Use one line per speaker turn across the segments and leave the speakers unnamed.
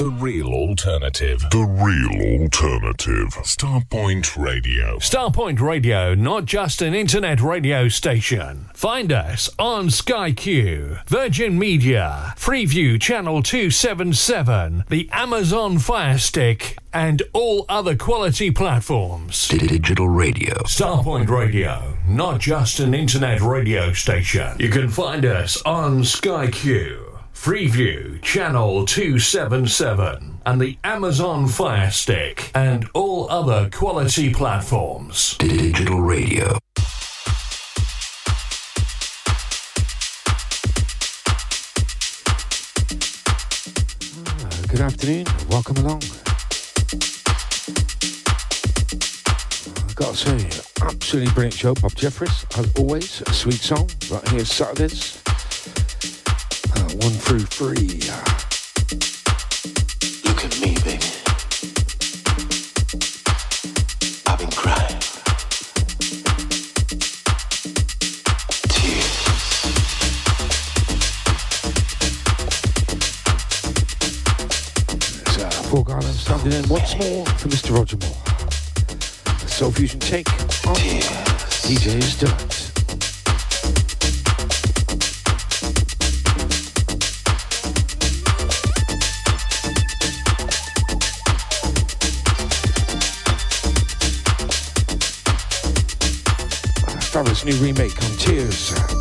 The real alternative. The real alternative. Starpoint Radio.
Starpoint Radio, not just an internet radio station. Find us on Sky Q, Virgin Media, Freeview Channel 277, the Amazon Fire Stick, and all other quality platforms.
Digital radio.
Starpoint Radio, not just an internet radio station. You can find us on Sky Q. Freeview Channel 277 and the Amazon Fire Stick and all other quality platforms.
Digital radio.
Ah, good afternoon. Welcome along. I've got to say, absolutely brilliant show. Bob Jeffries, as always, a sweet song right here Saturdays. One through three.
Look at me, baby. I've been crying. Tears.
It's uh, Four Garland standing in once more for Mr. Roger Moore. The Soul Fusion take on DJ's Delight. Fabulous new remake on Tears.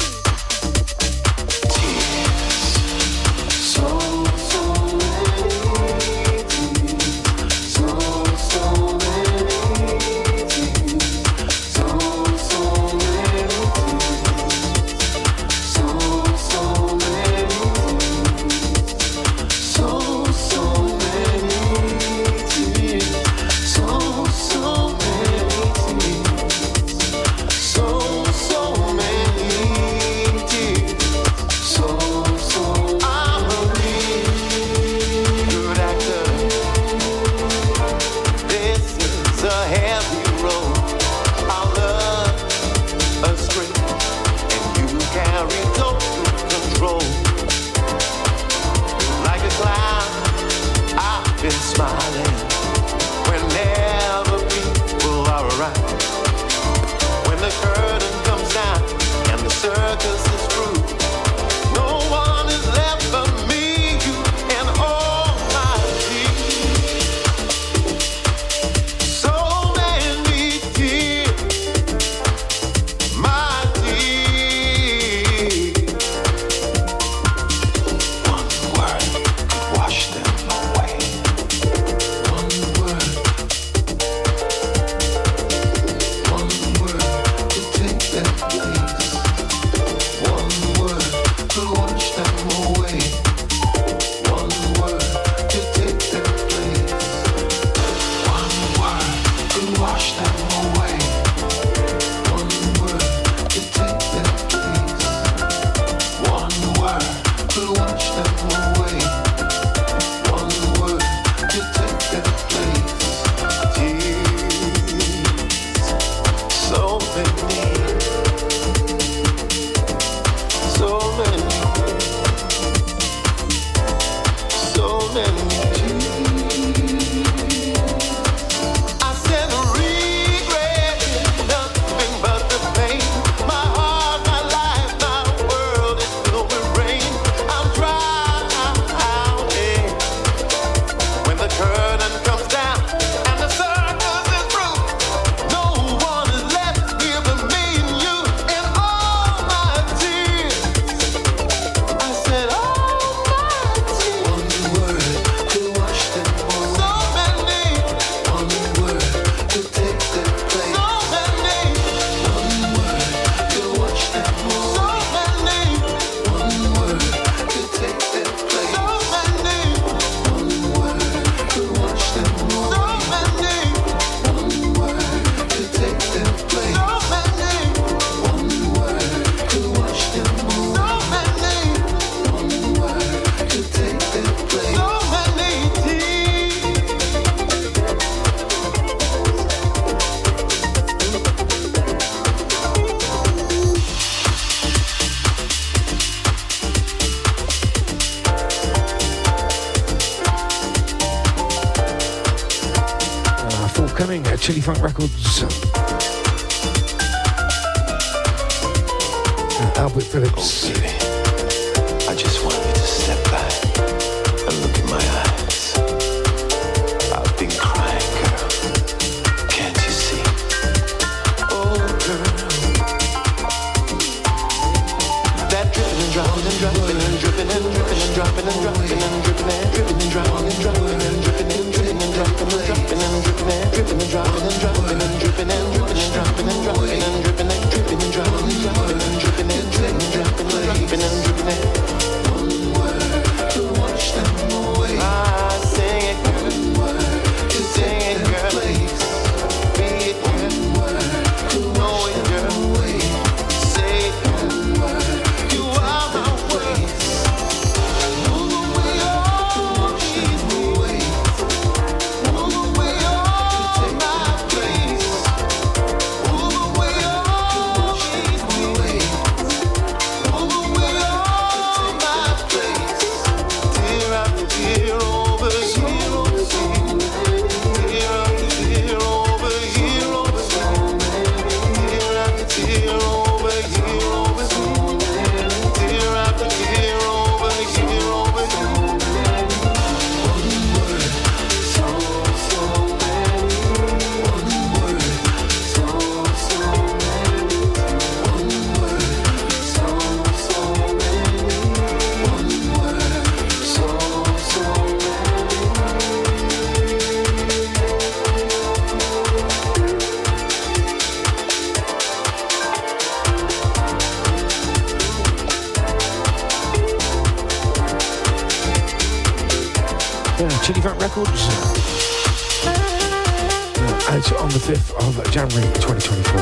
Uh, out on the 5th of January 2024.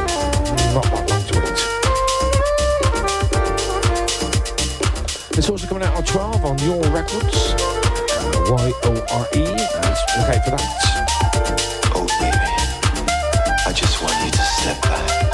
Not, not long to wait. It's also coming out on 12 on Yore Records. Uh, Y-O-R-E. Look out for that.
Oh, baby. I just want you to step back.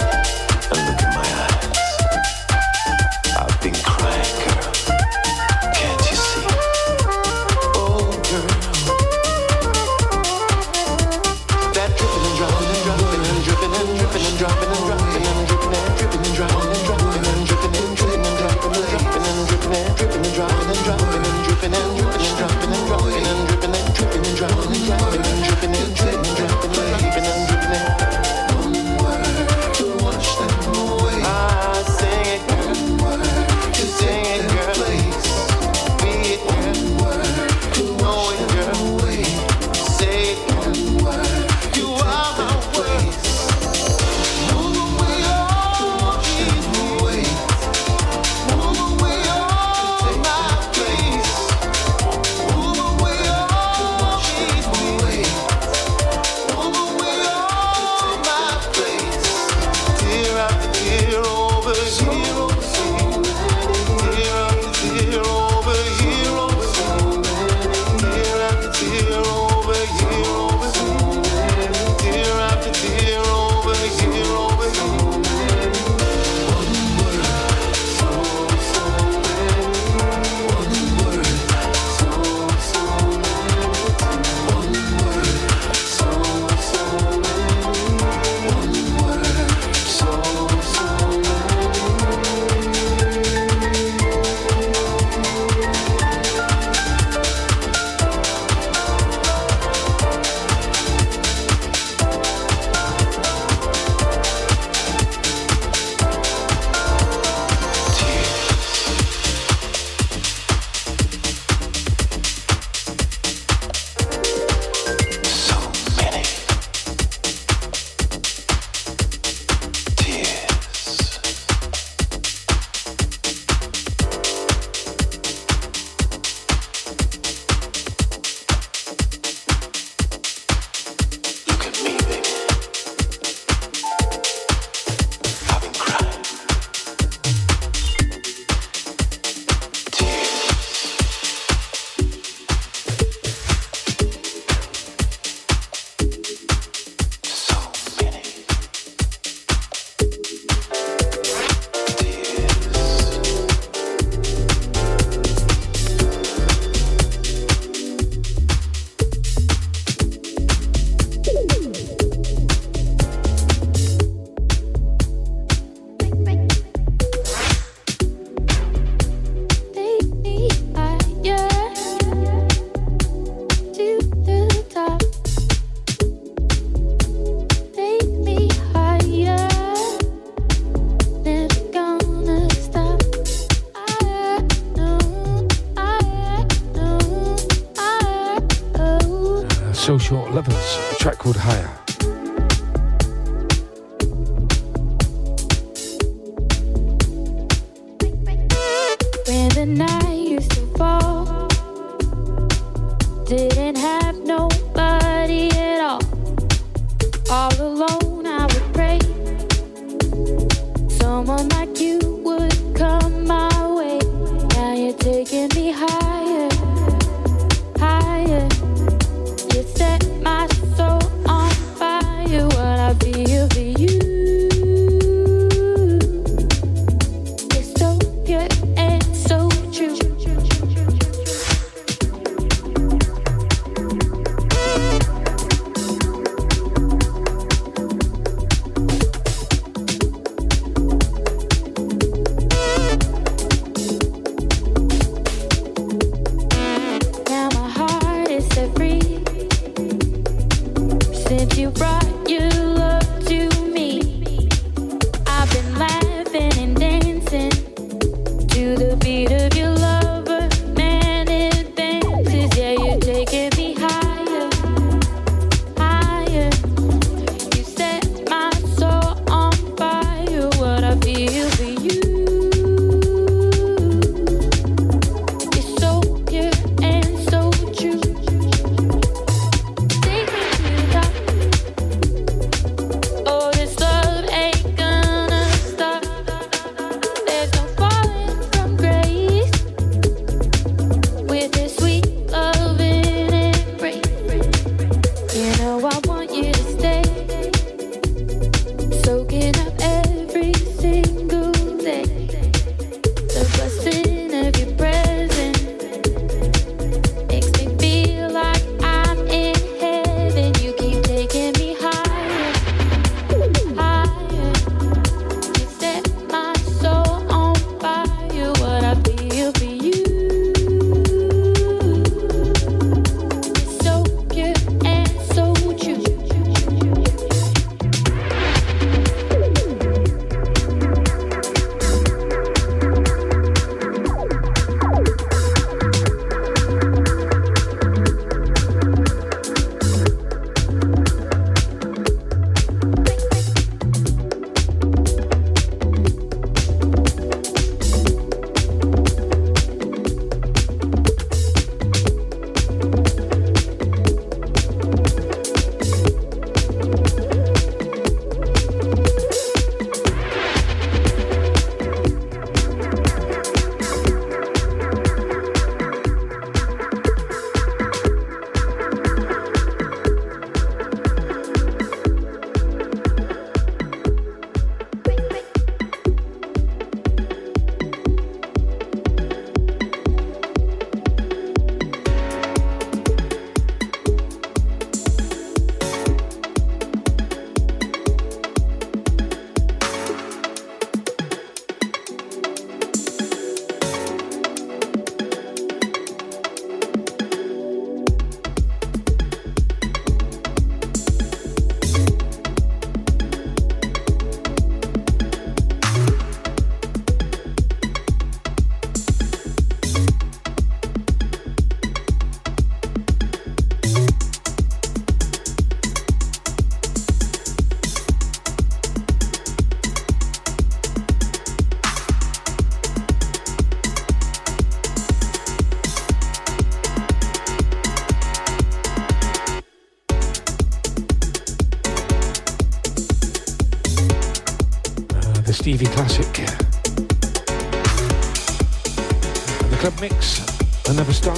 Stevie classic. And the club mix, another star.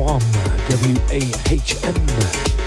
One W A H M.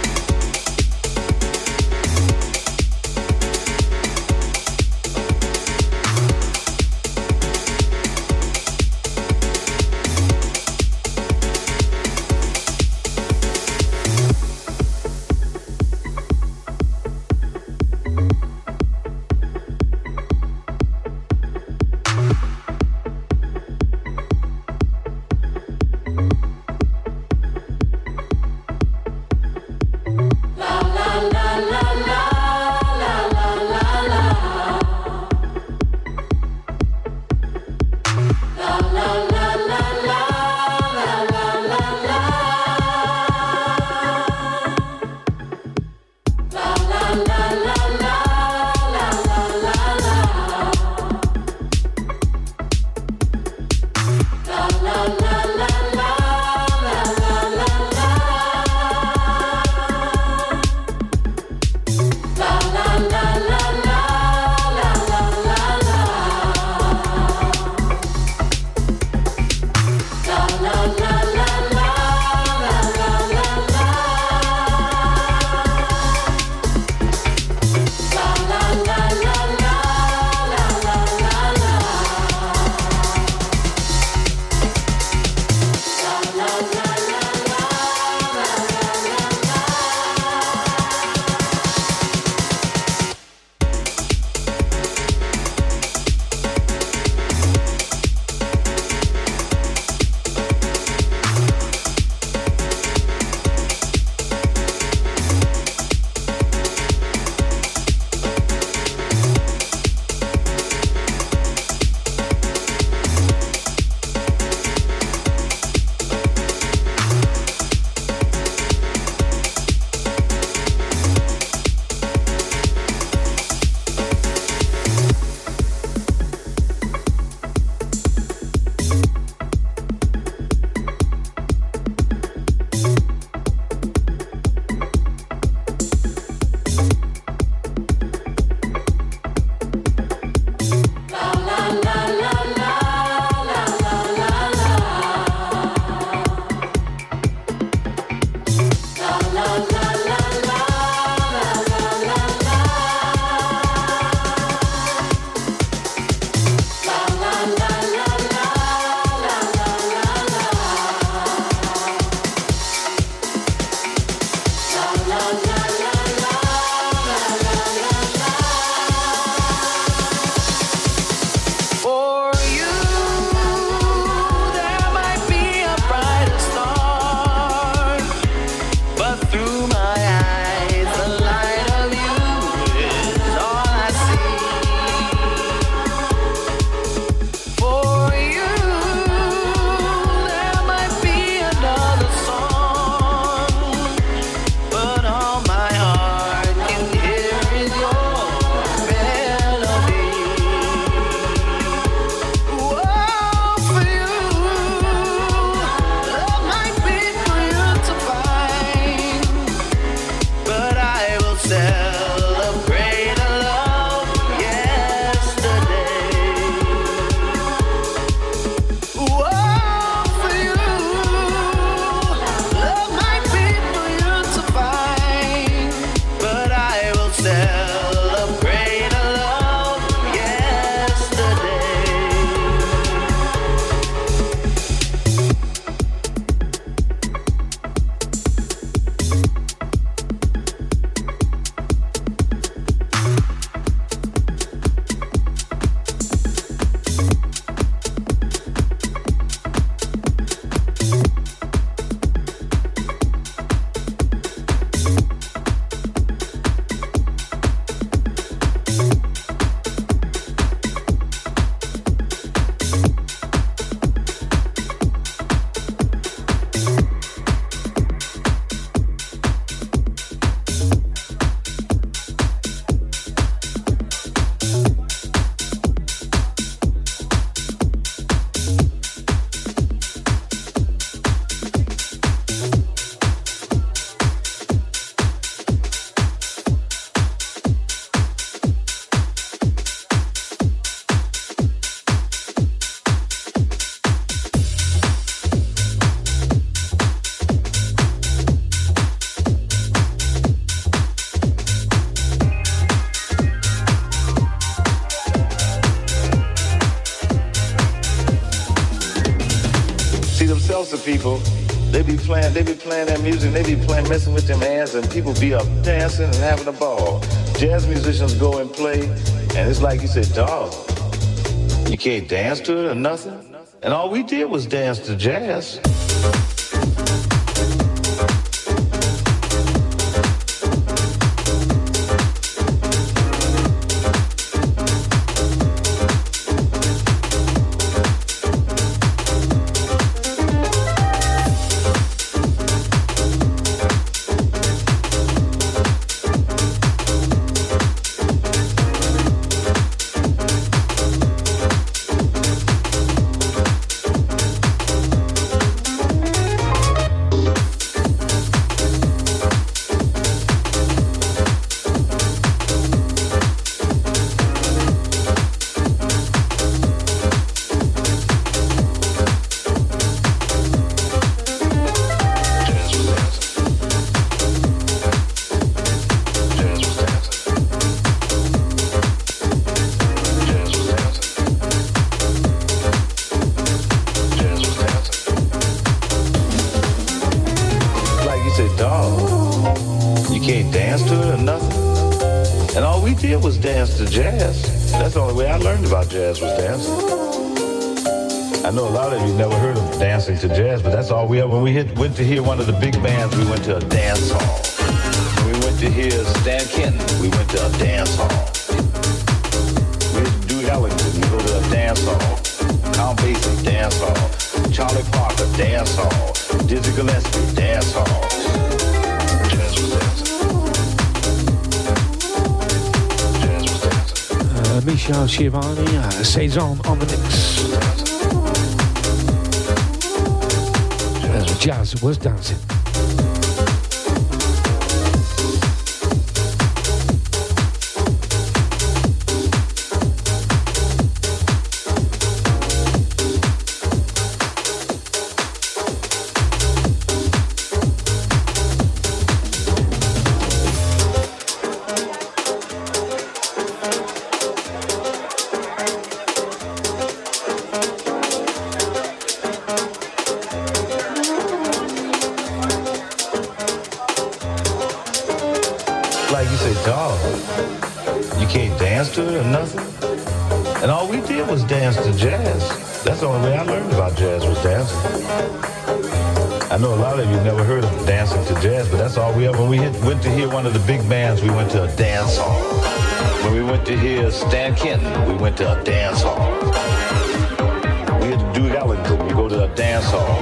people be up dancing and having a ball. Jazz musicians go and play, and it's like you said, dog, you can't dance to it or nothing. And all we did was dance to jazz. Of the big bands, we went to a dance hall. We went to hear Stan Kenton, we went to a dance hall. We went to Duke Ellington, we go to a dance hall. Count Basie, dance hall. Charlie Parker, dance hall. Dizzy Gillespie, dance hall. Jazz was dancing. Jazz was dancing.
Uh, Michel Shivani, uh, Saison on the mix. Jazz was dancing.
One of the big bands, we went to a dance hall. When we went to hear Stan Kenton, we went to a dance hall. We had to do Ellington, we go to a dance hall.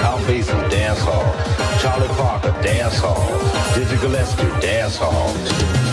Count Basie, dance hall. Charlie Parker, dance hall. Dizzy Gillespie, dance hall.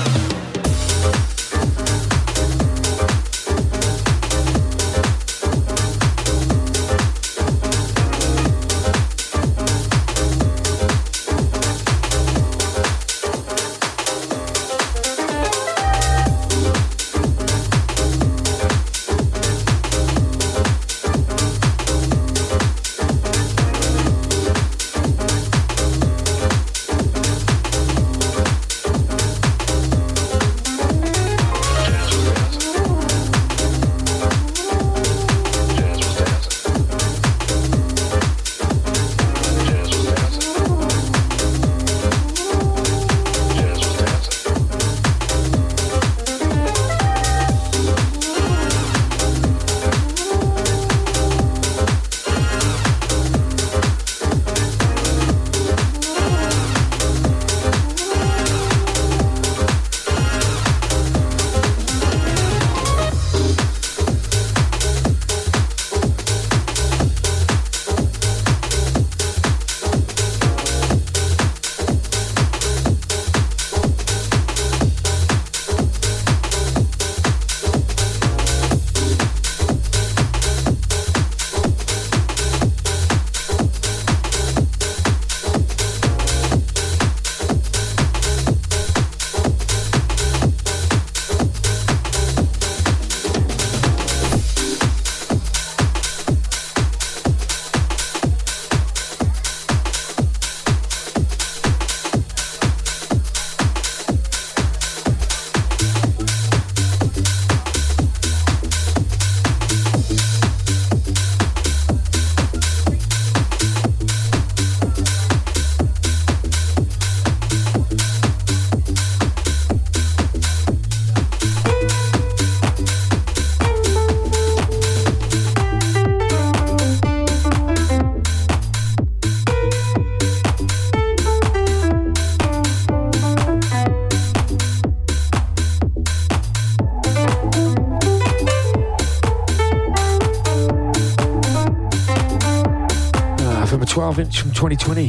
12 from 2020.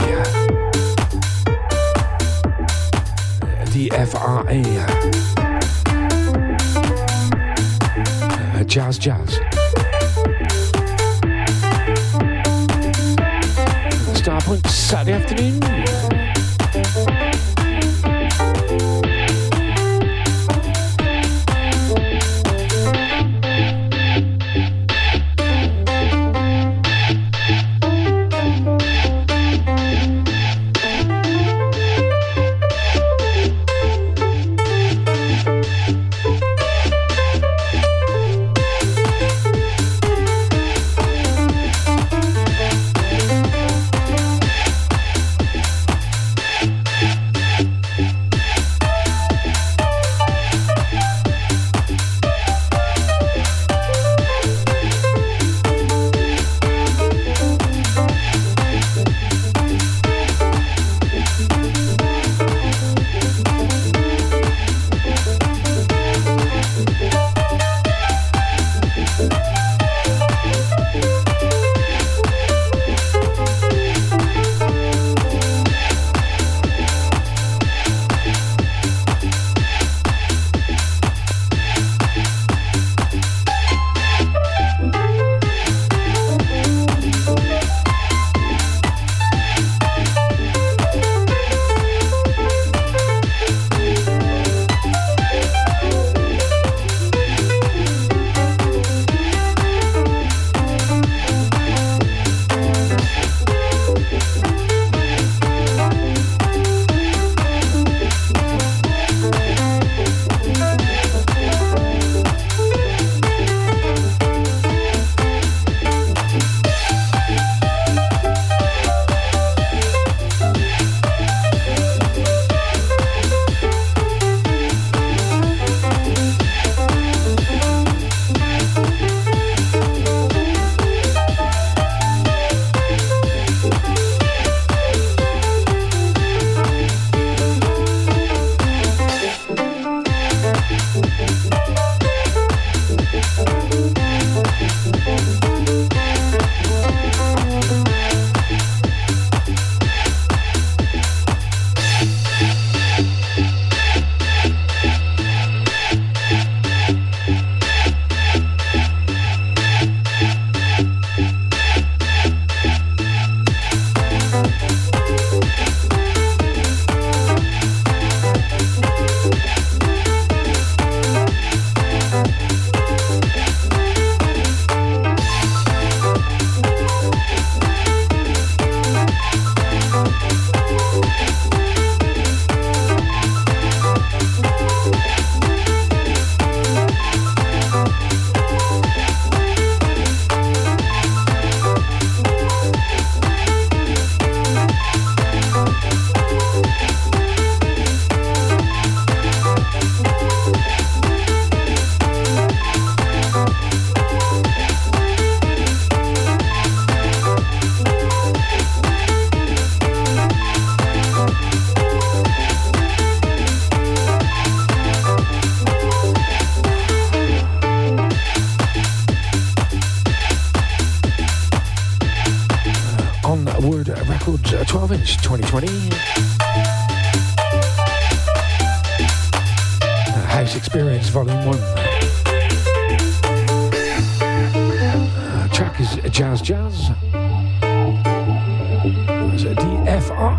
The FRA. Uh, jazz Jazz. Starpoint Saturday afternoon.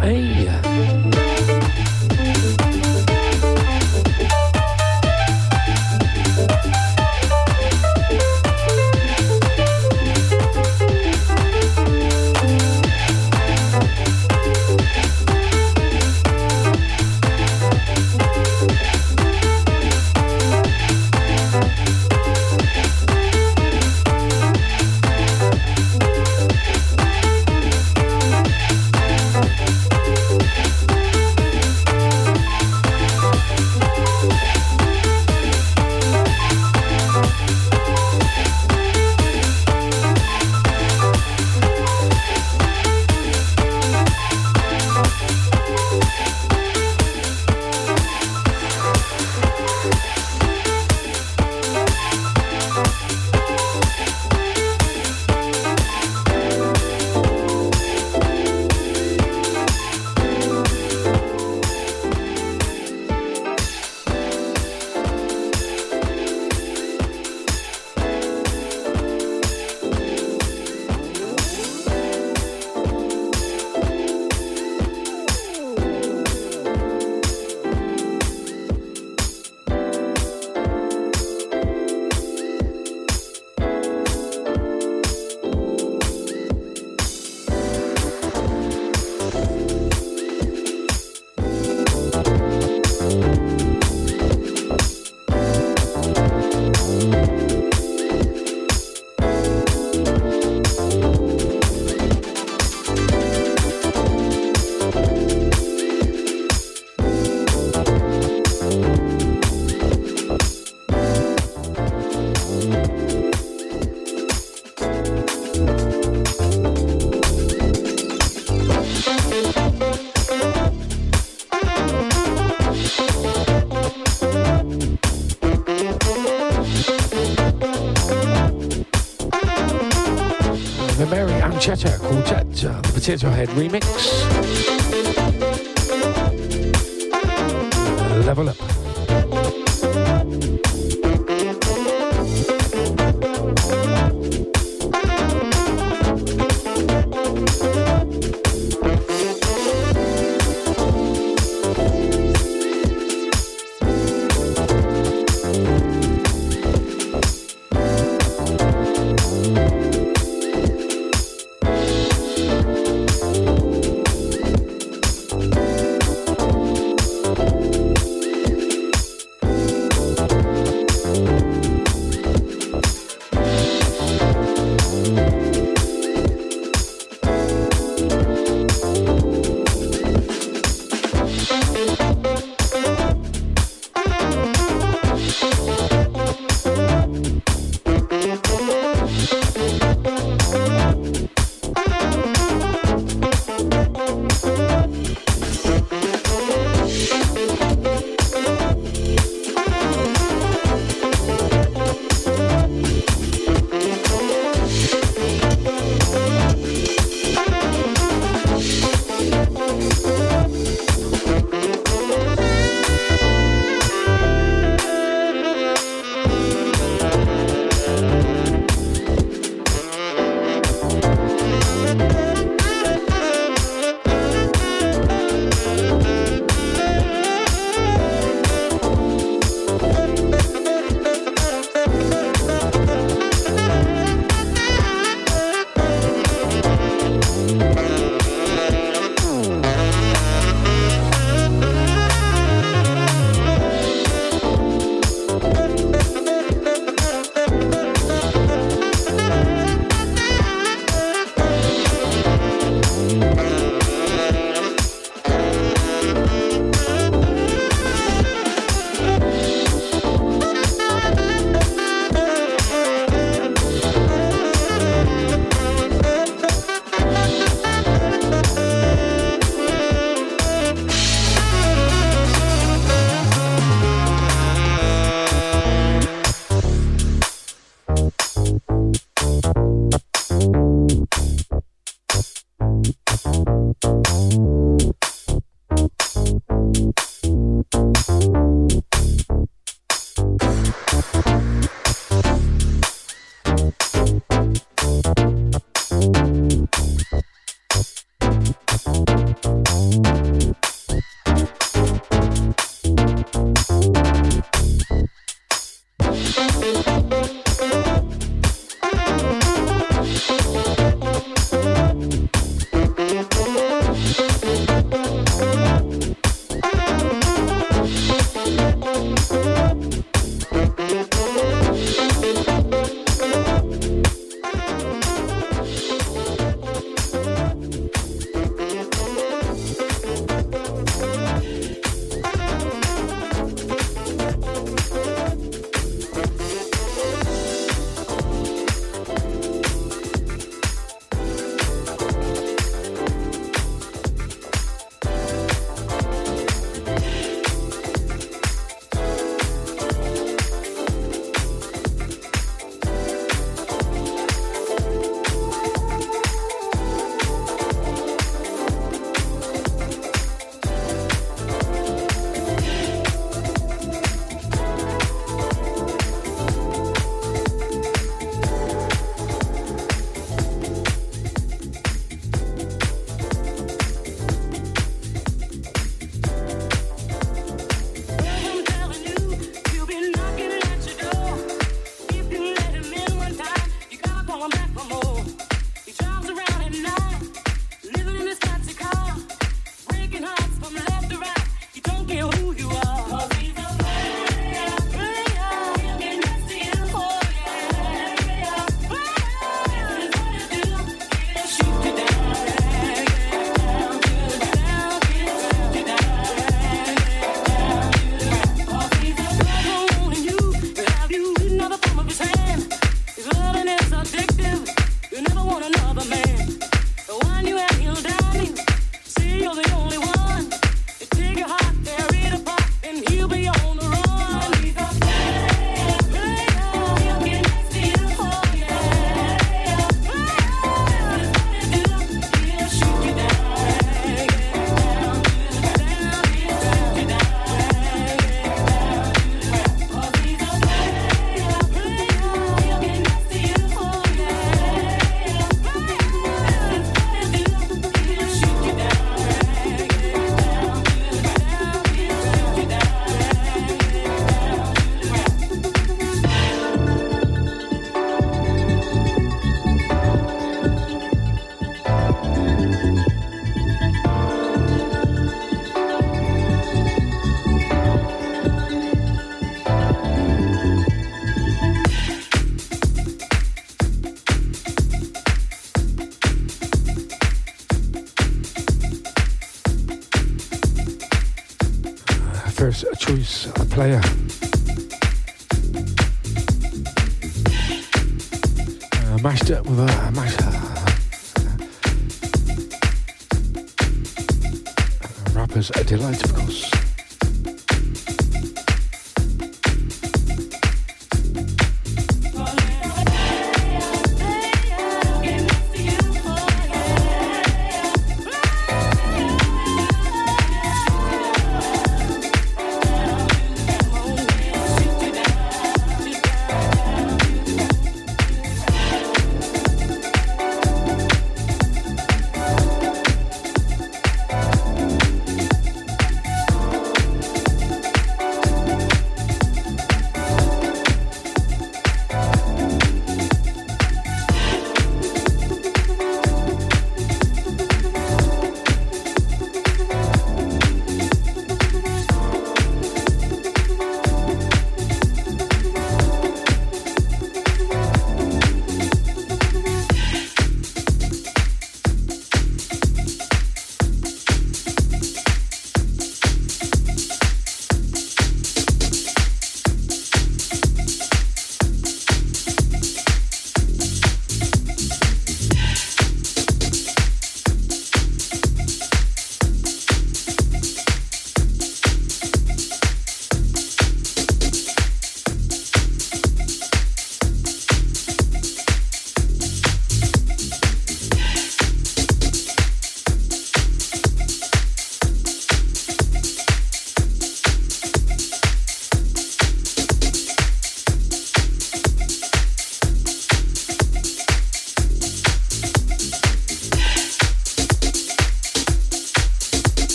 哎呀。Quartet, uh, the Potato Head remix.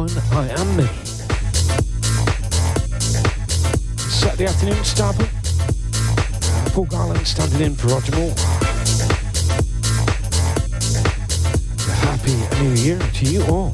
one, I am me. Saturday afternoon, Starbuck. Paul Garland standing in for Roger Moore. A happy New Year to you all.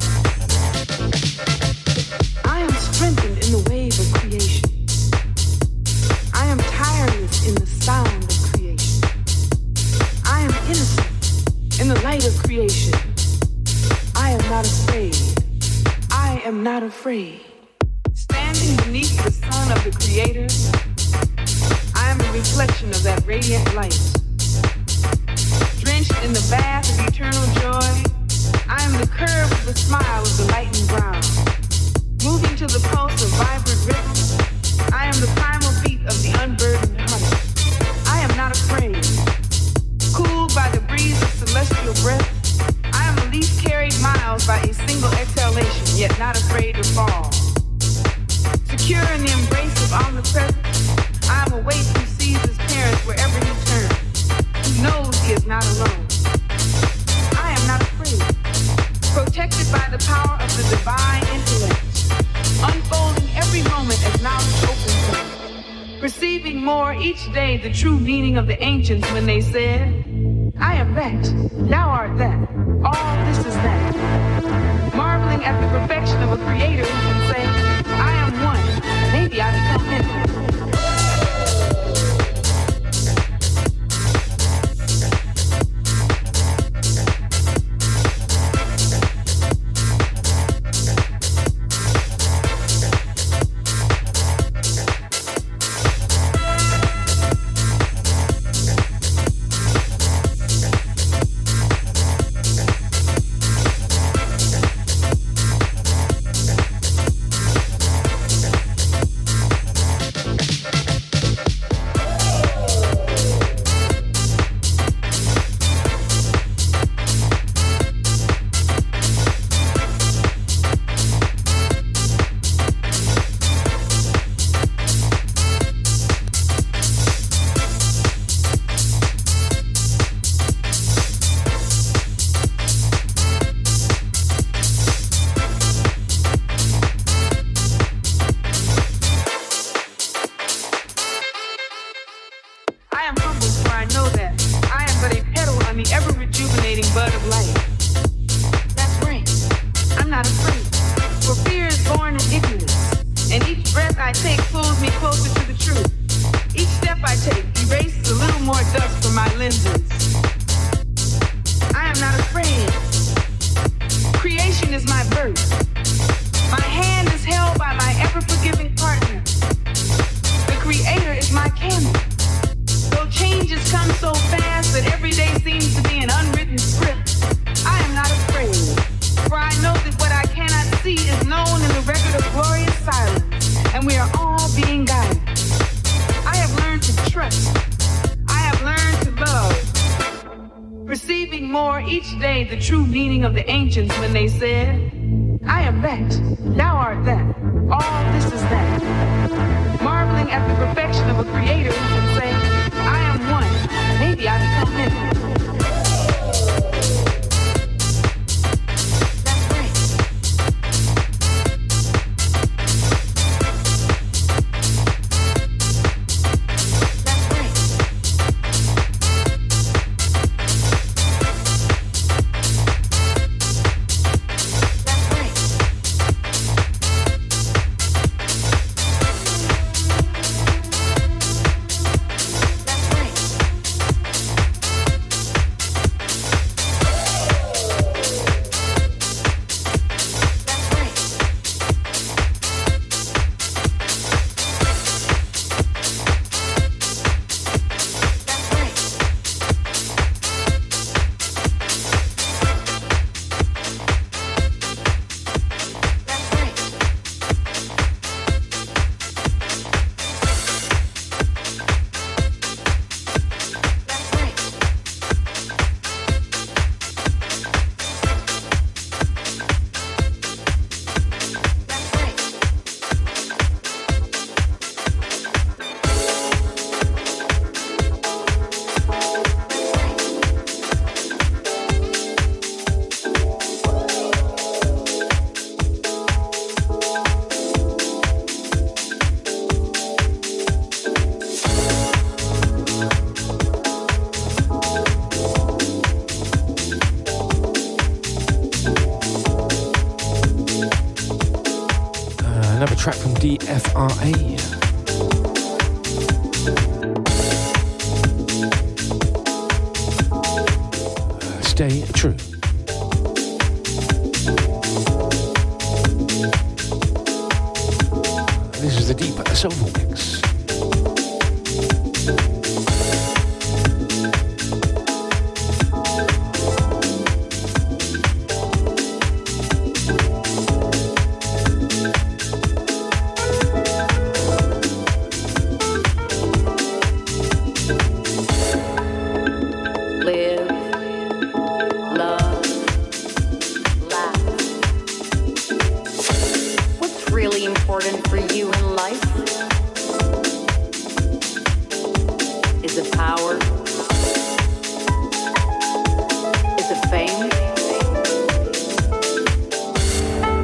Fame?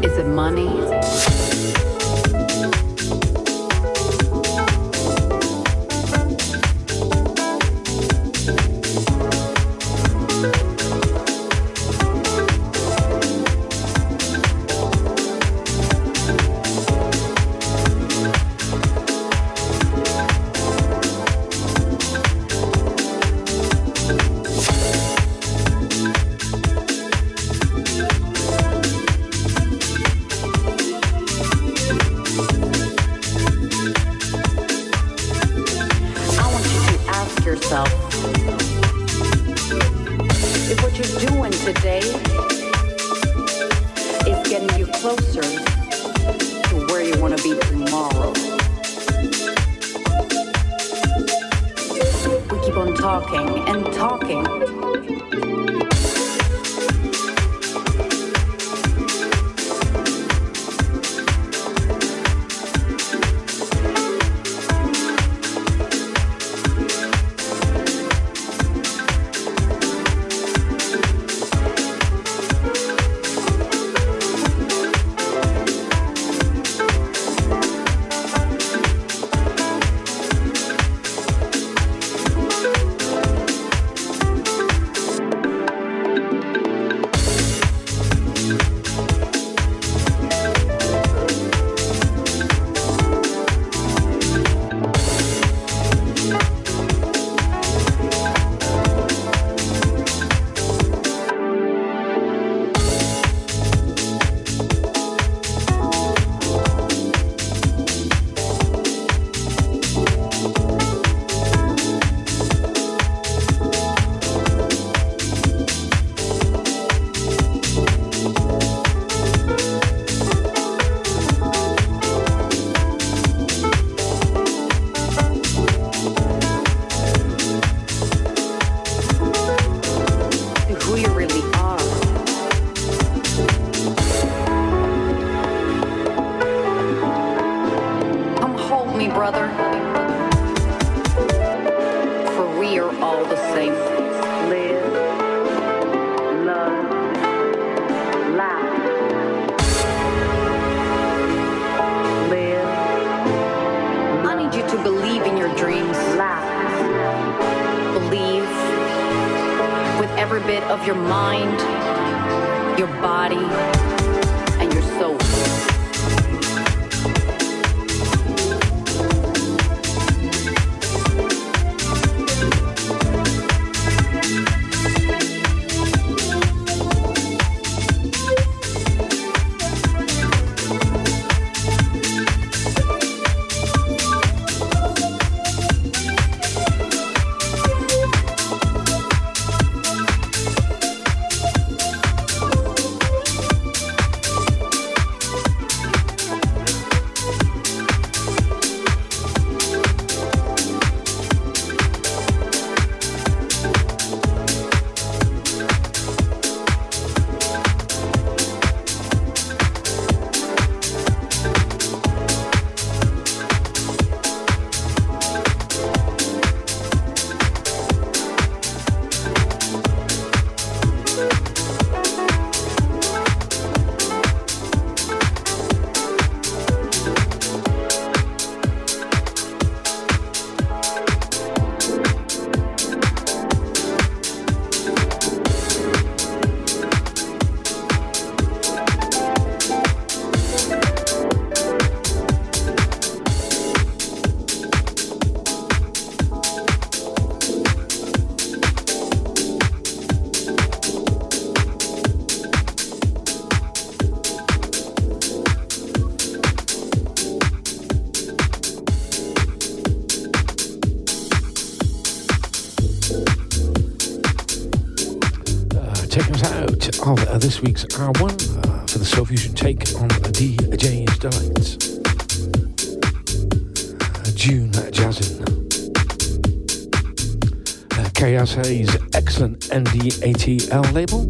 Is it money?
Week's R1 uh, for the Soulfusion take on DJ's Delight. Uh, June Jazzin. Uh, KSA's excellent ND80L label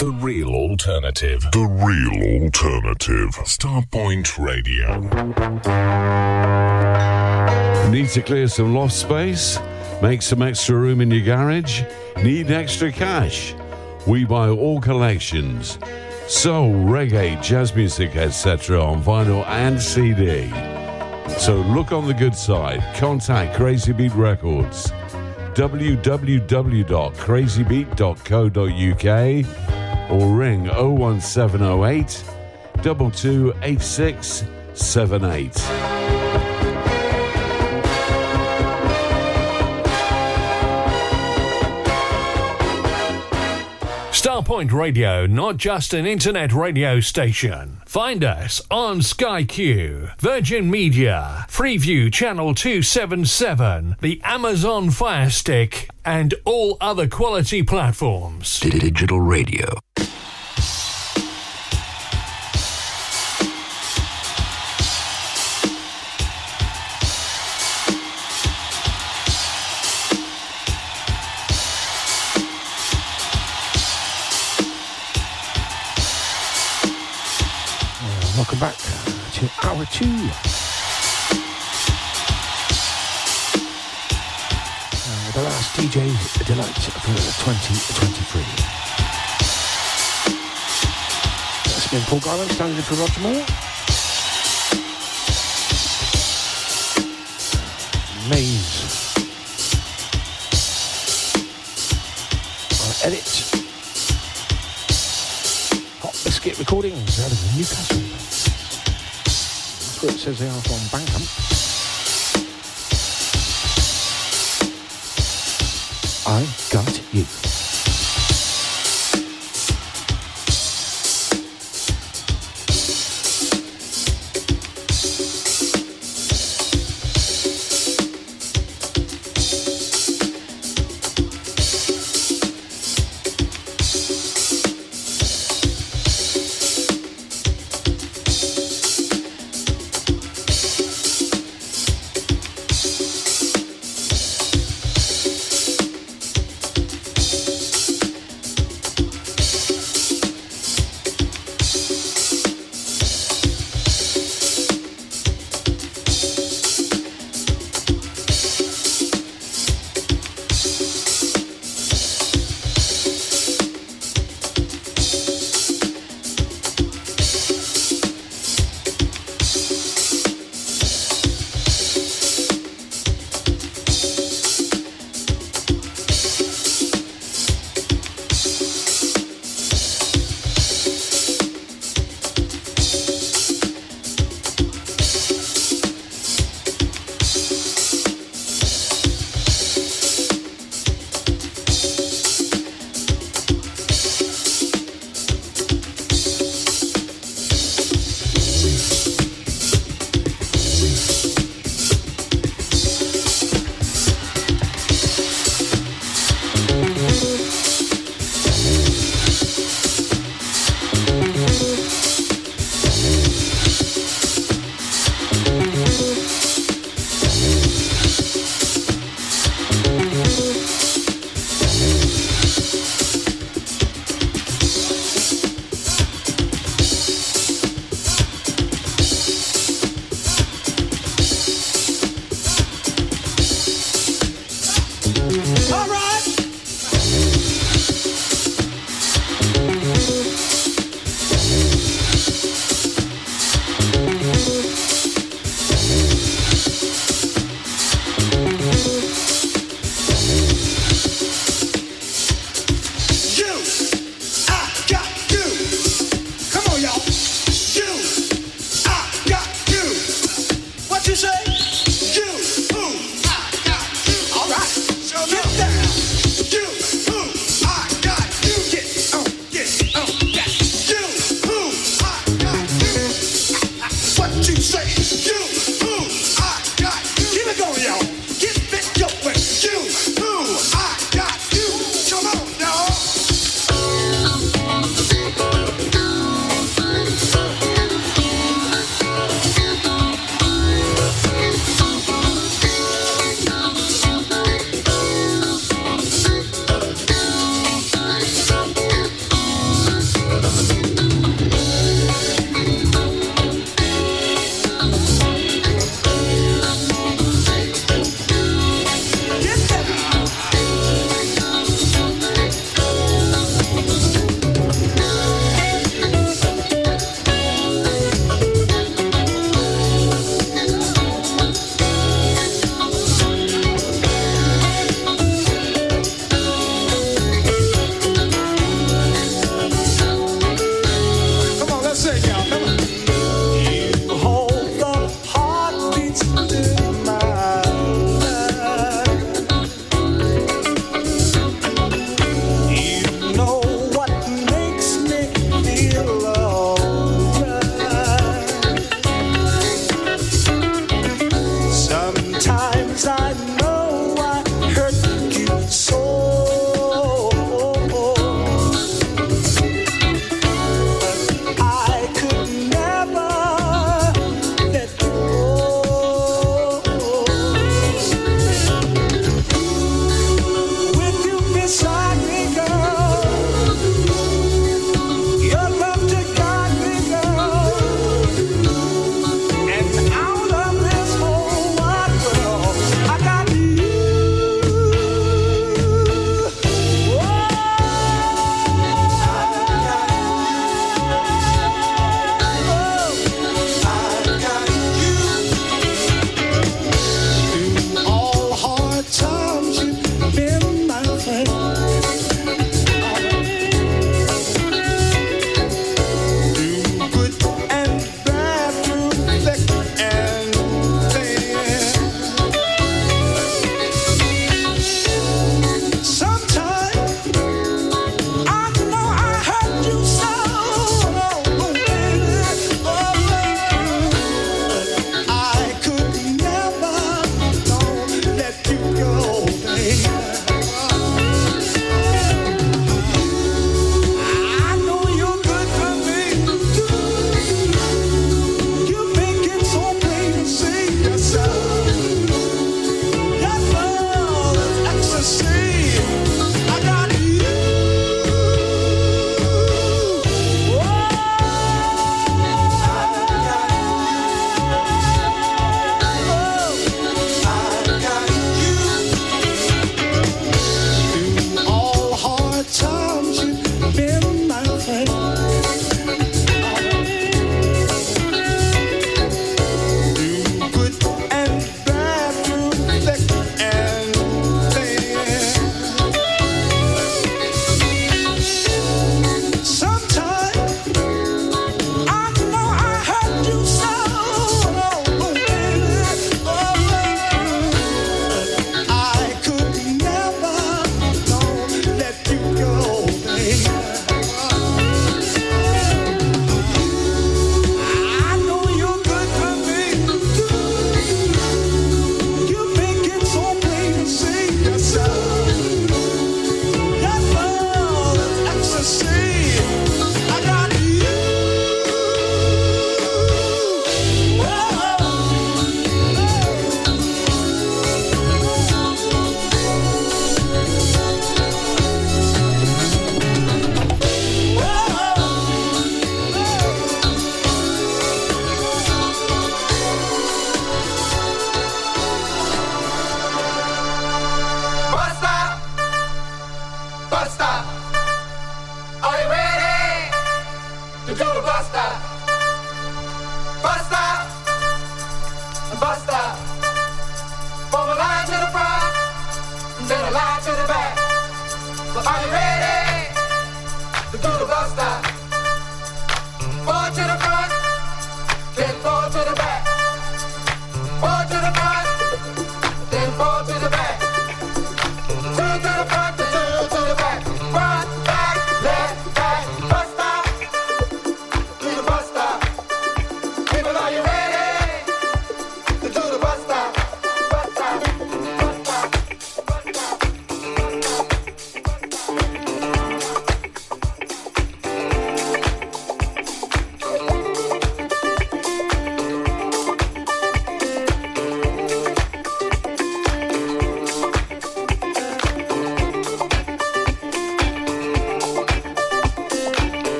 The real alternative. The real alternative. Starpoint Radio.
Need to clear some loft space? Make some extra room in your garage? Need extra cash? We buy all collections. Soul, reggae, jazz music, etc. on vinyl and CD. So look on the good side. Contact Crazy Beat Records. www.crazybeat.co.uk or ring 01708 228678.
Starpoint Radio, not just an internet radio station. Find us on Sky Q, Virgin Media, Freeview Channel 277, the Amazon Fire Stick, and all other quality platforms.
Digital radio.
To hour two. Uh, the last DJ delight for 2023. That's been Paul Garland standing in for Roger Moore. Maze. Edit. Hot Biscuit Recordings out of Newcastle. It says they are from Bankham. I got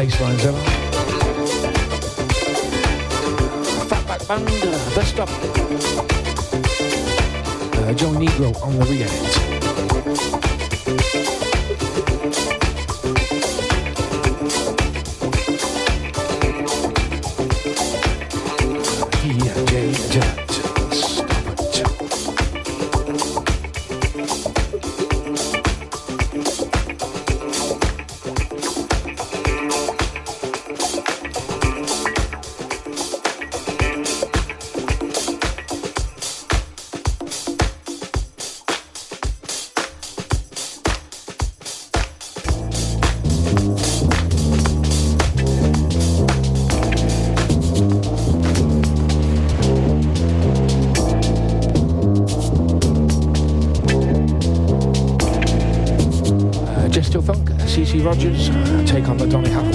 bass lines ever. Fatback Band, uh, best of. Uh, Joe Negro on the reeds. Yeah, Jay, Rogers take on the Donny
Half.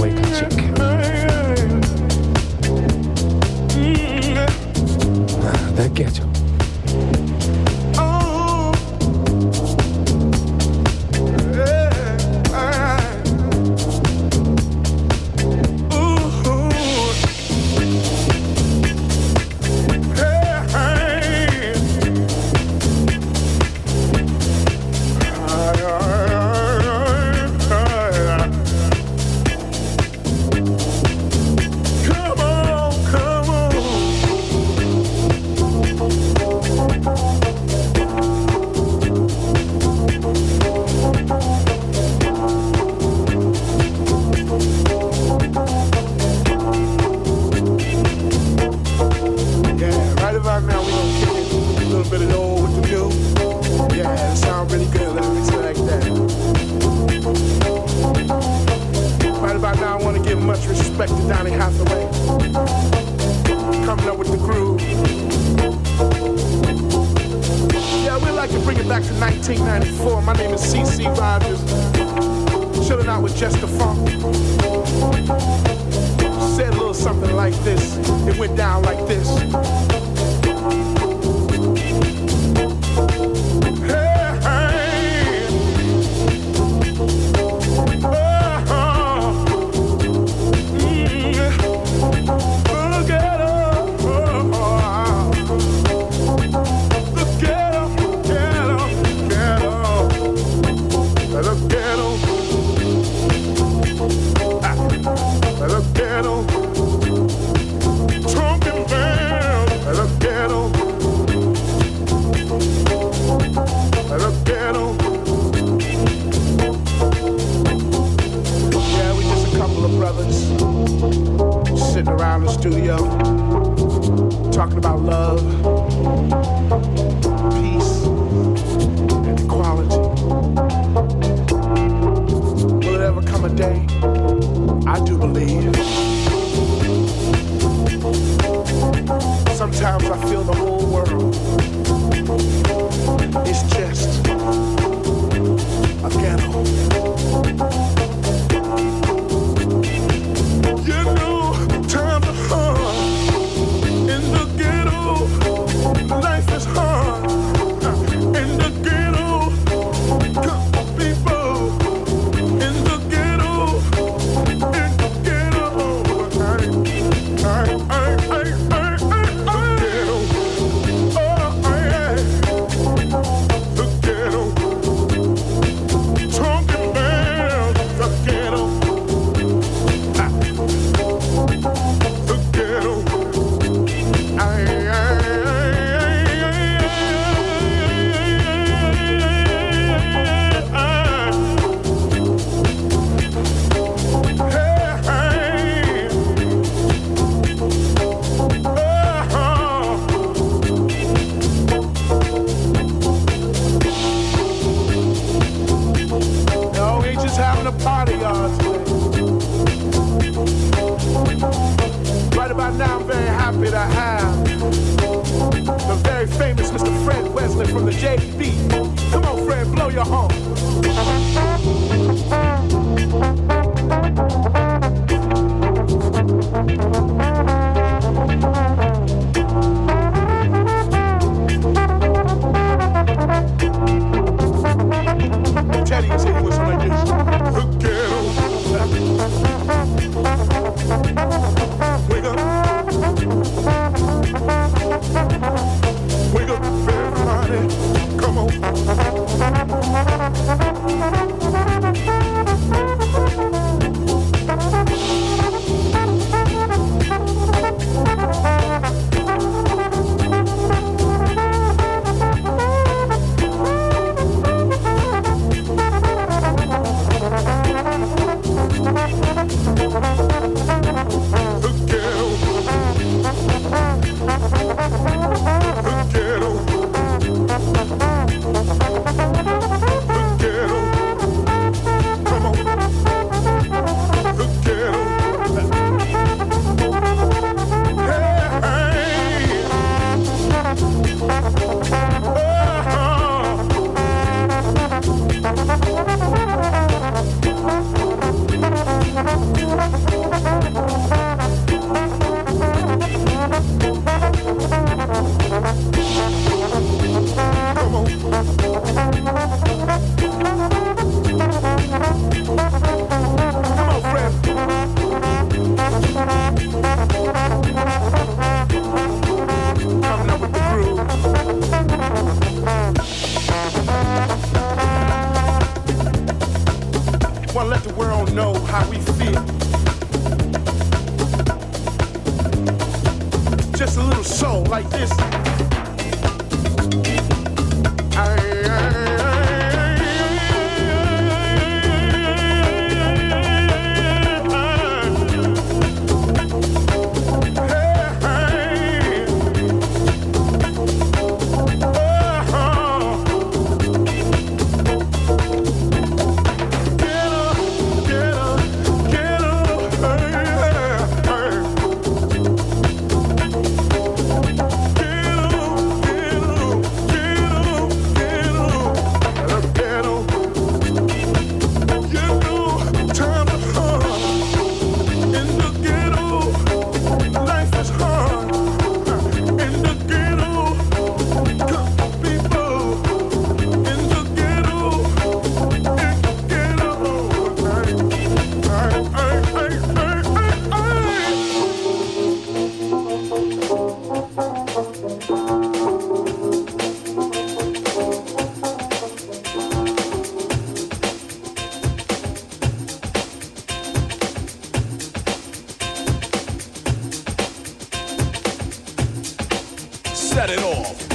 Set it off.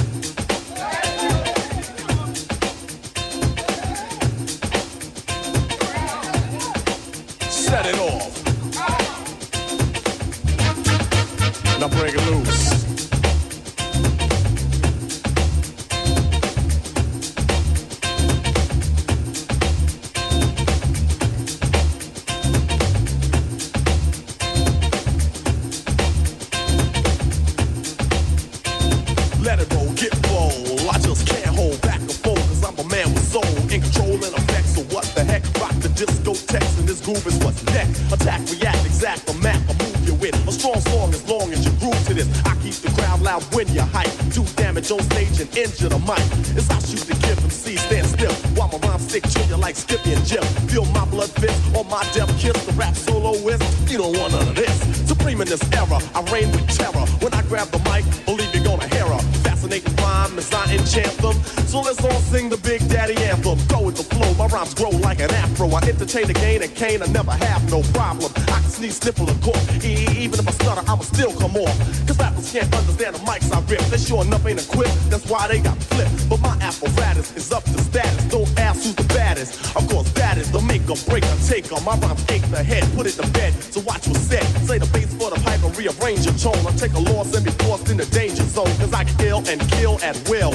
Afro. I entertain again and cane, I never have no problem. I can sneeze, sniffle, and cough. E- even if I stutter, I'ma still come off. Cause rappers can't understand the mics I rip. They sure enough ain't equipped, that's why they got flipped. But my apparatus is up to status. Don't ask who's the baddest. Of course, that is the make or break or take on. My rhymes ache the head, put it to bed. So watch what's said. Say the bass for the pipe and rearrange your tone. I take a loss and be forced in the danger zone. Cause I can kill and kill at will.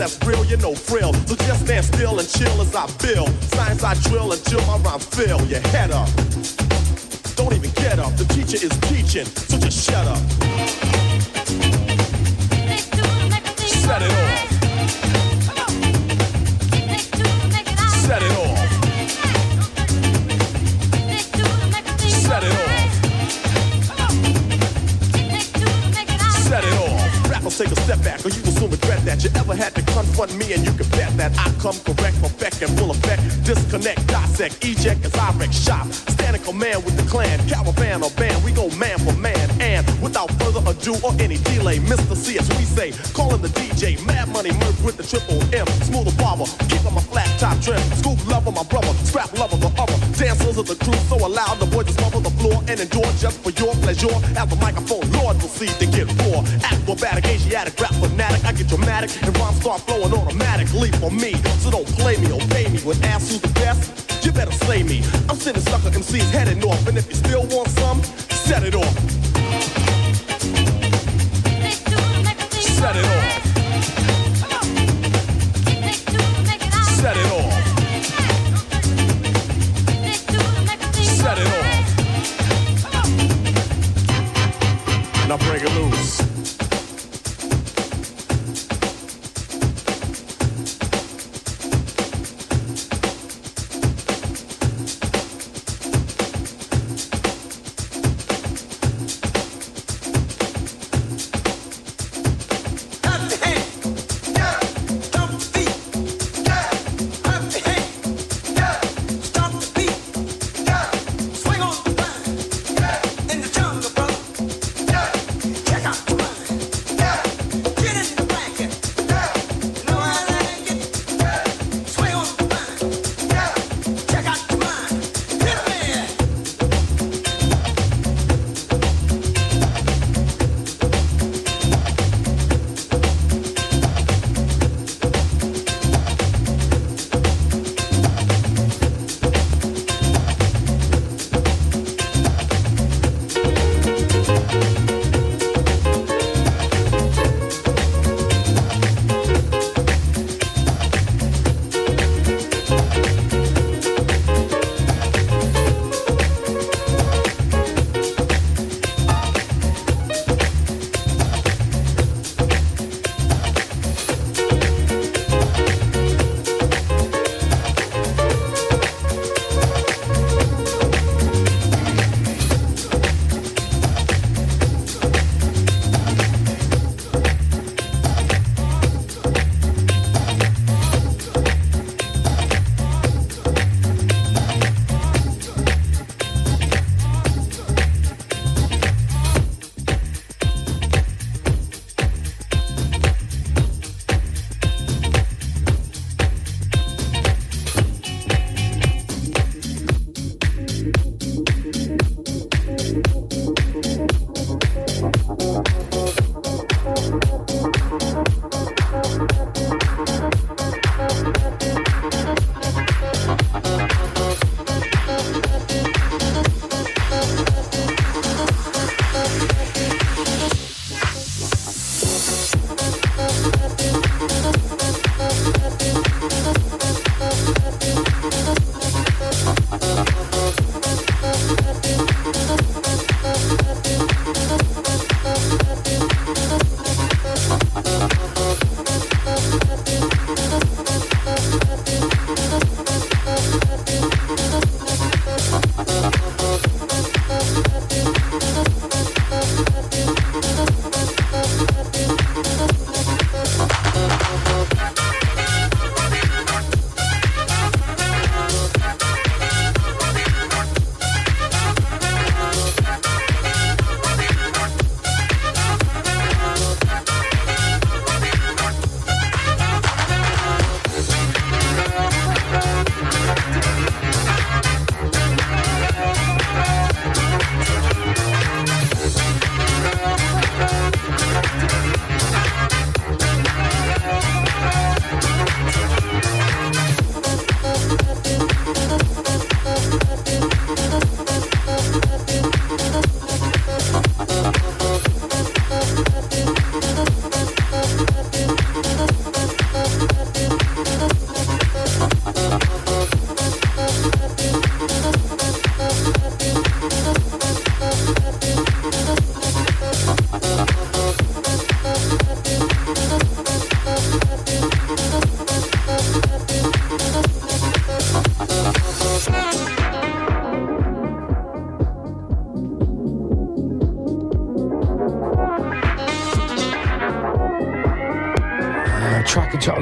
That's real, you know frill. So just stand still and chill as I build. Science I drill until my rhymes fill your head up. Don't even get up. The teacher is teaching, so just shut up. Come correct, perfect, and full effect. Disconnect, dissect, eject as I wreck shop. Standing command with the clan, caravan or band, we go man for man. And without further ado or any delay, Mr. C, as we say, calling the DJ, Mad Money Merc with the triple automatically for me. So don't play me or pay me with ass who's the best. You better slay me. I'm sending sucker MCs headed north, and if you still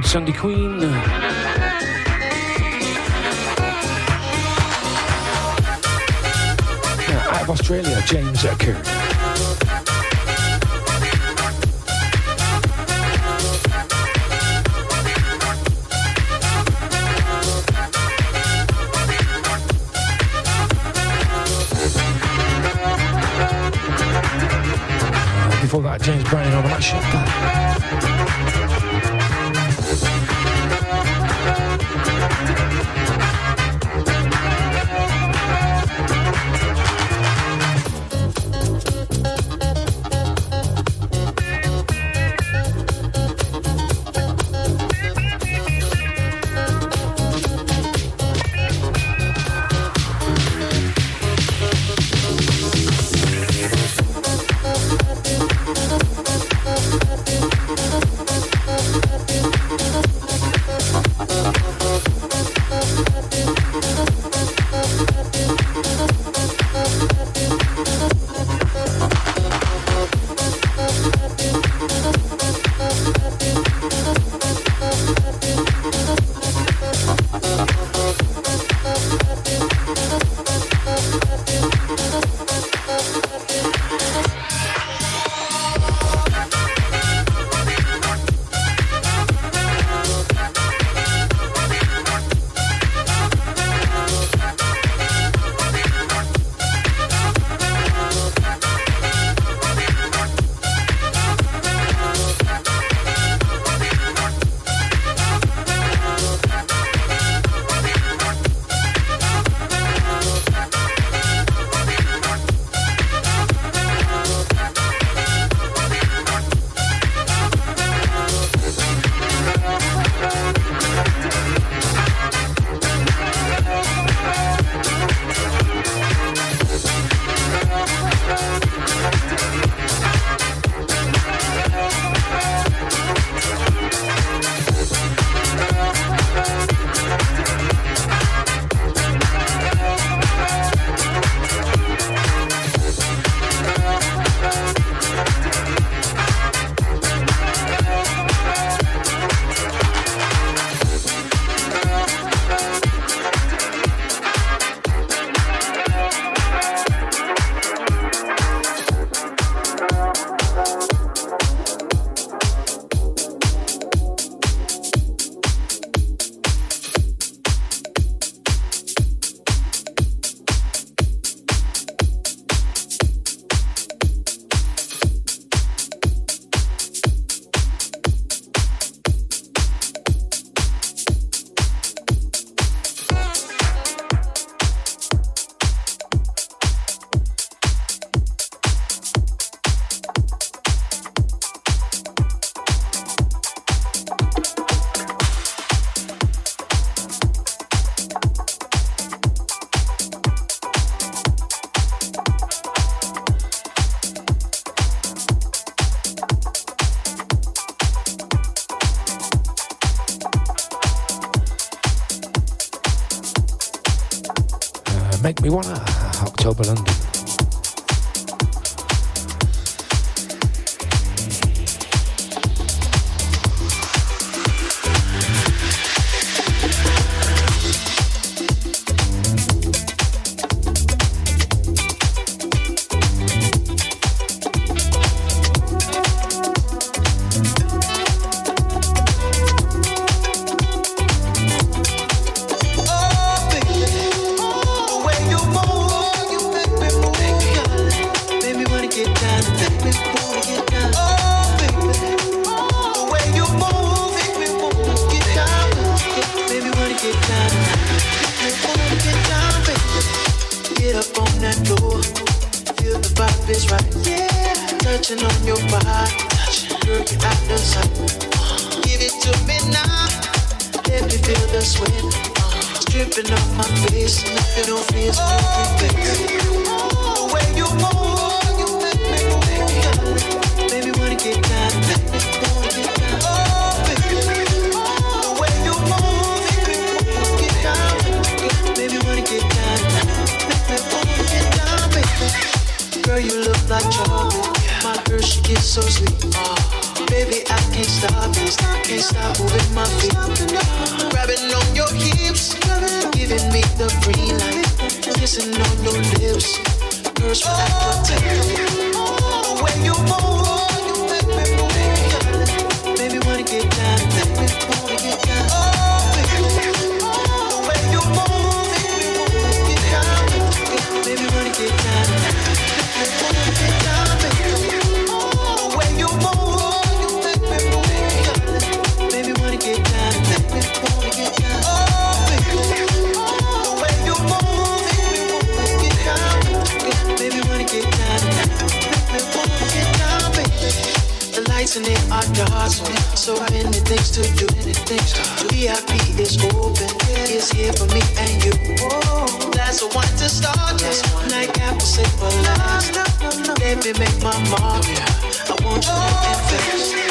Sunday Queen. Yeah, out of Australia, James Kerr. Before that, James Brown on the mashup.
Touching on your body, girl, you're out the sight. Give it to me now, let me feel the sweat. Stripping off my face, nothing on is moving, The way you move, you make me. Baby, wanna get down, so sleep. Uh, baby, I can't stop, can't stop, can't stop moving my feet. Grabbing on your hips, giving me the free light, kissing on your lips. Curse what I can tell. The way you move, baby, wanna get down. heart. So many things to do. VIP is open, it's here for me and you. That's a one to start this night after simple last. Baby, make my mark. I want you to invest.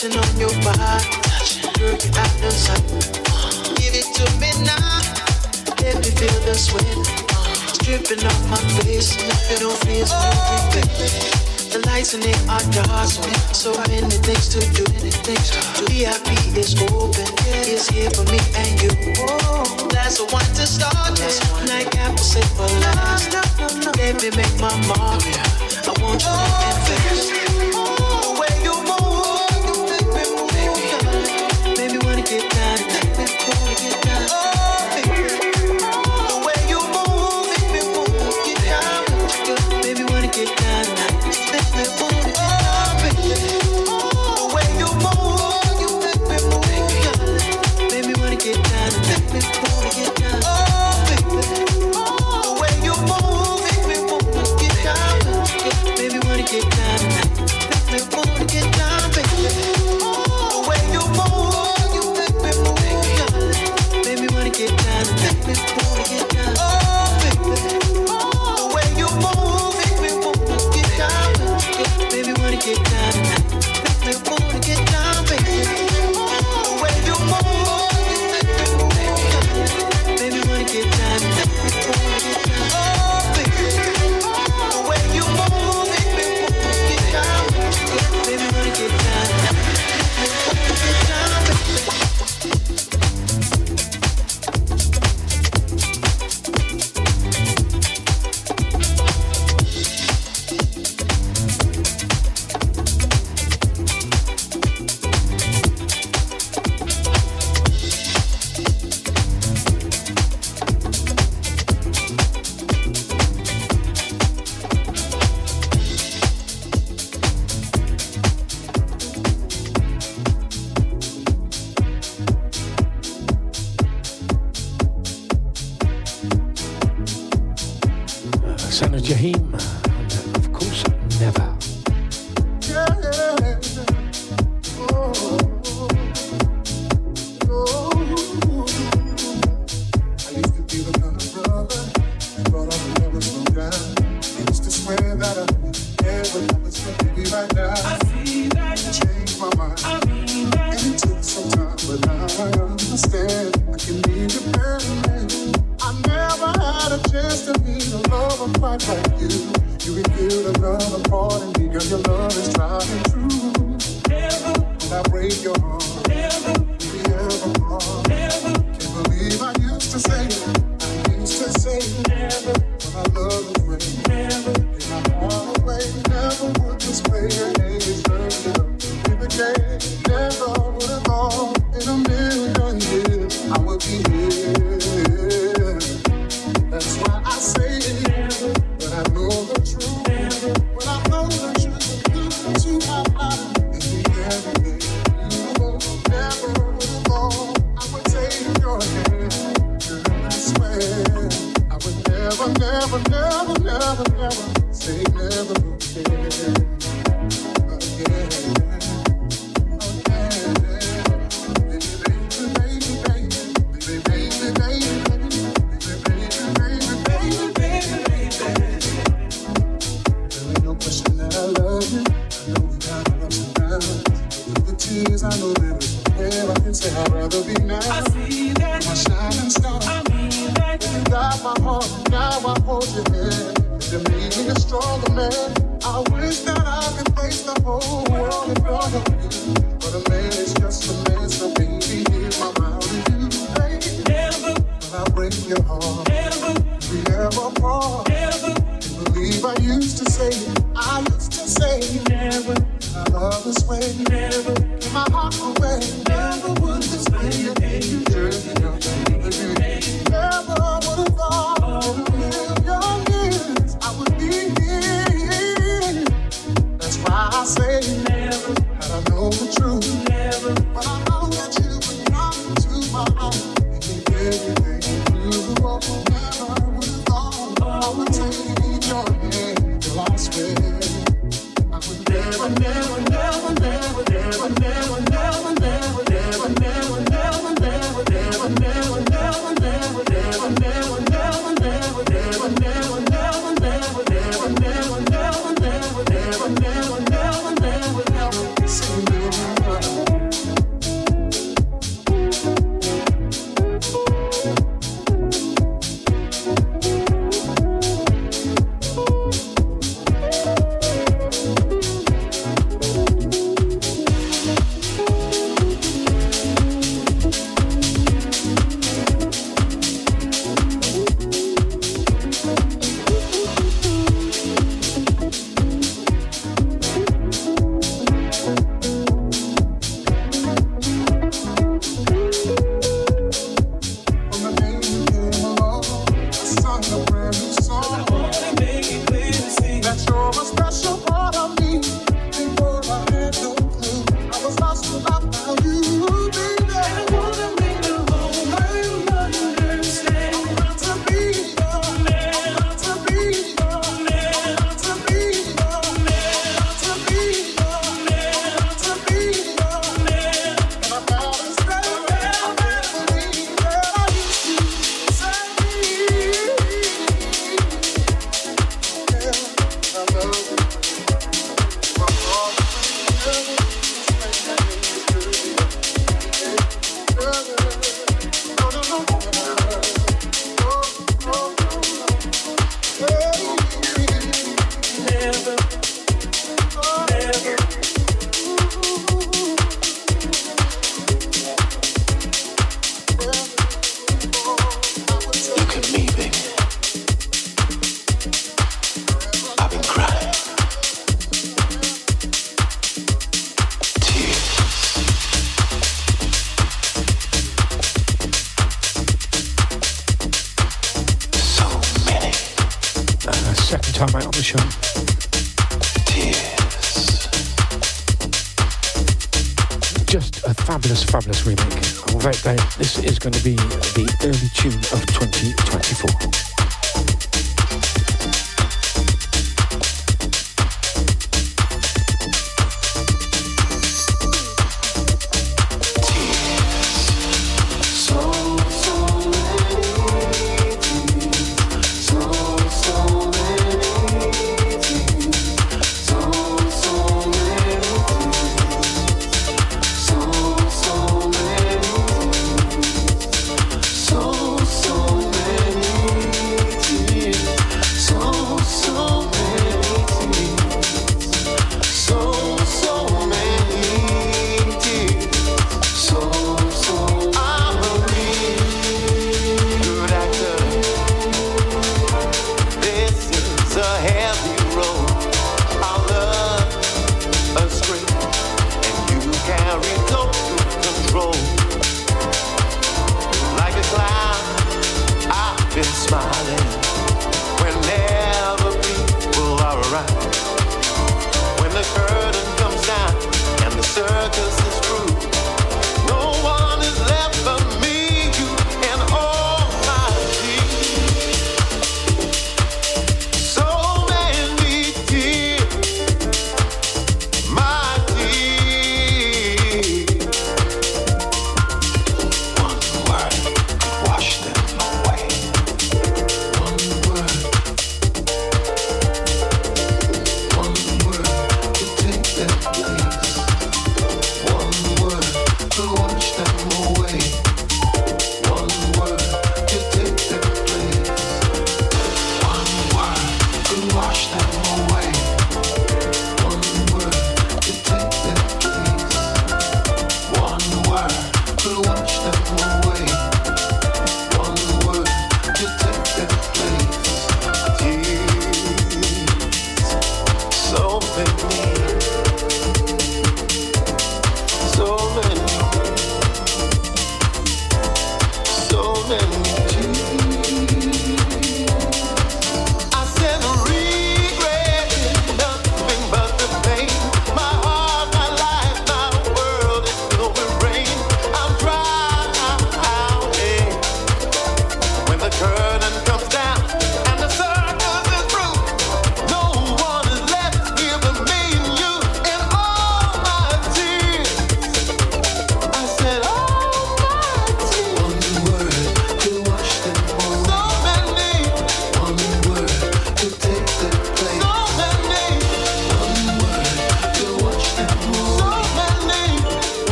touching on your body. Girl, you're out of sight. Give it to me now. Let me feel the sweat. dripping off my face. Nothing on me is everything. The lights in it are dark, so many things to do. The VIP is open, it's here for me and you. Oh, that's the one to start this. Like Apple say for last. Let me make my mark. I want you to invest.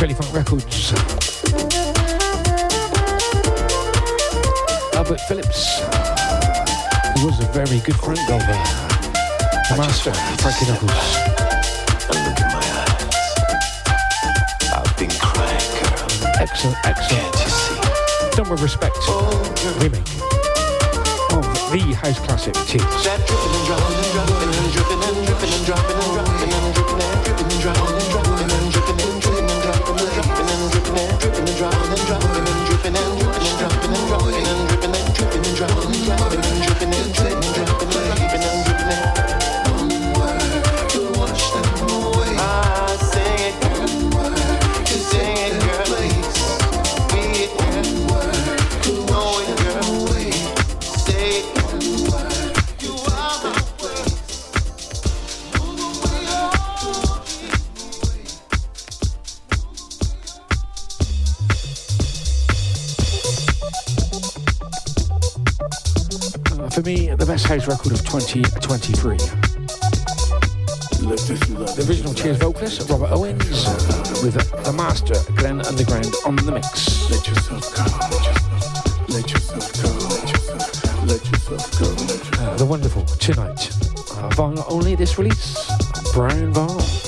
Forthcoming Funk Records. Albert Phillips. He was a very good friend of uh, the master, Frankie Knuckles.
And look in my eyes. I've been crying, girl.
Excellent, excellent.
Can't you see?
Done with respect. Remake of the house classic Tears.
That dripping and dropping and dropping and dripping and dripping and dropping and dropping and dripping and dropping and dropping
house record of 2023. The original Tears vocalist, Robert Owens, with the master, Glenn Underground, on the mix. Let yourself go. Let yourself go. Let yourself go. Uh, the wonderful Tonight. Uh, vinyl only this release. Brown vinyl.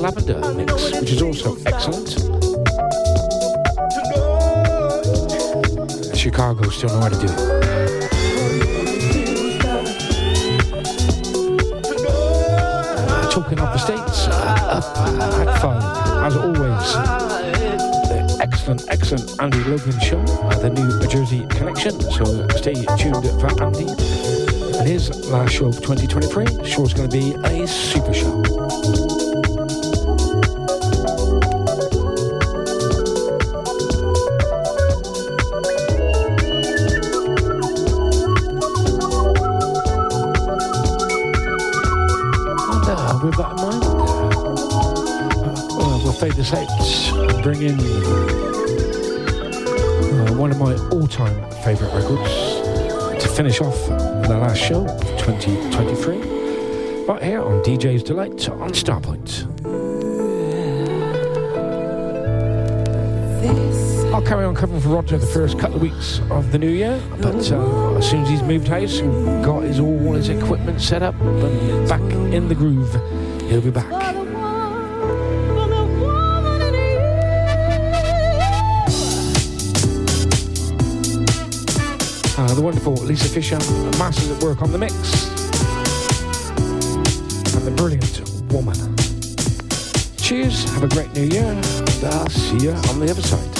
Lavender mix, which is also excellent. Chicago still know how to do it. Uh, talking of the States, uh, uh, five, as always. The excellent, excellent Andy Logan show, uh, the New Jersey connection. So stay tuned for Andy and his last show of 2023. Sure, it's going to be a super show. All-time favourite records to finish off the last show of 2023 right here on DJ's Delight on Starpoint. I'll carry on covering for Roger the first couple of weeks of the new year, but uh, as soon as he's moved house and got his all his equipment set up and back in the groove, he'll be back. The wonderful Lisa Fischer, masters at work on the mix, and the brilliant woman. Cheers, have a great new year, and I'll see you on the other side.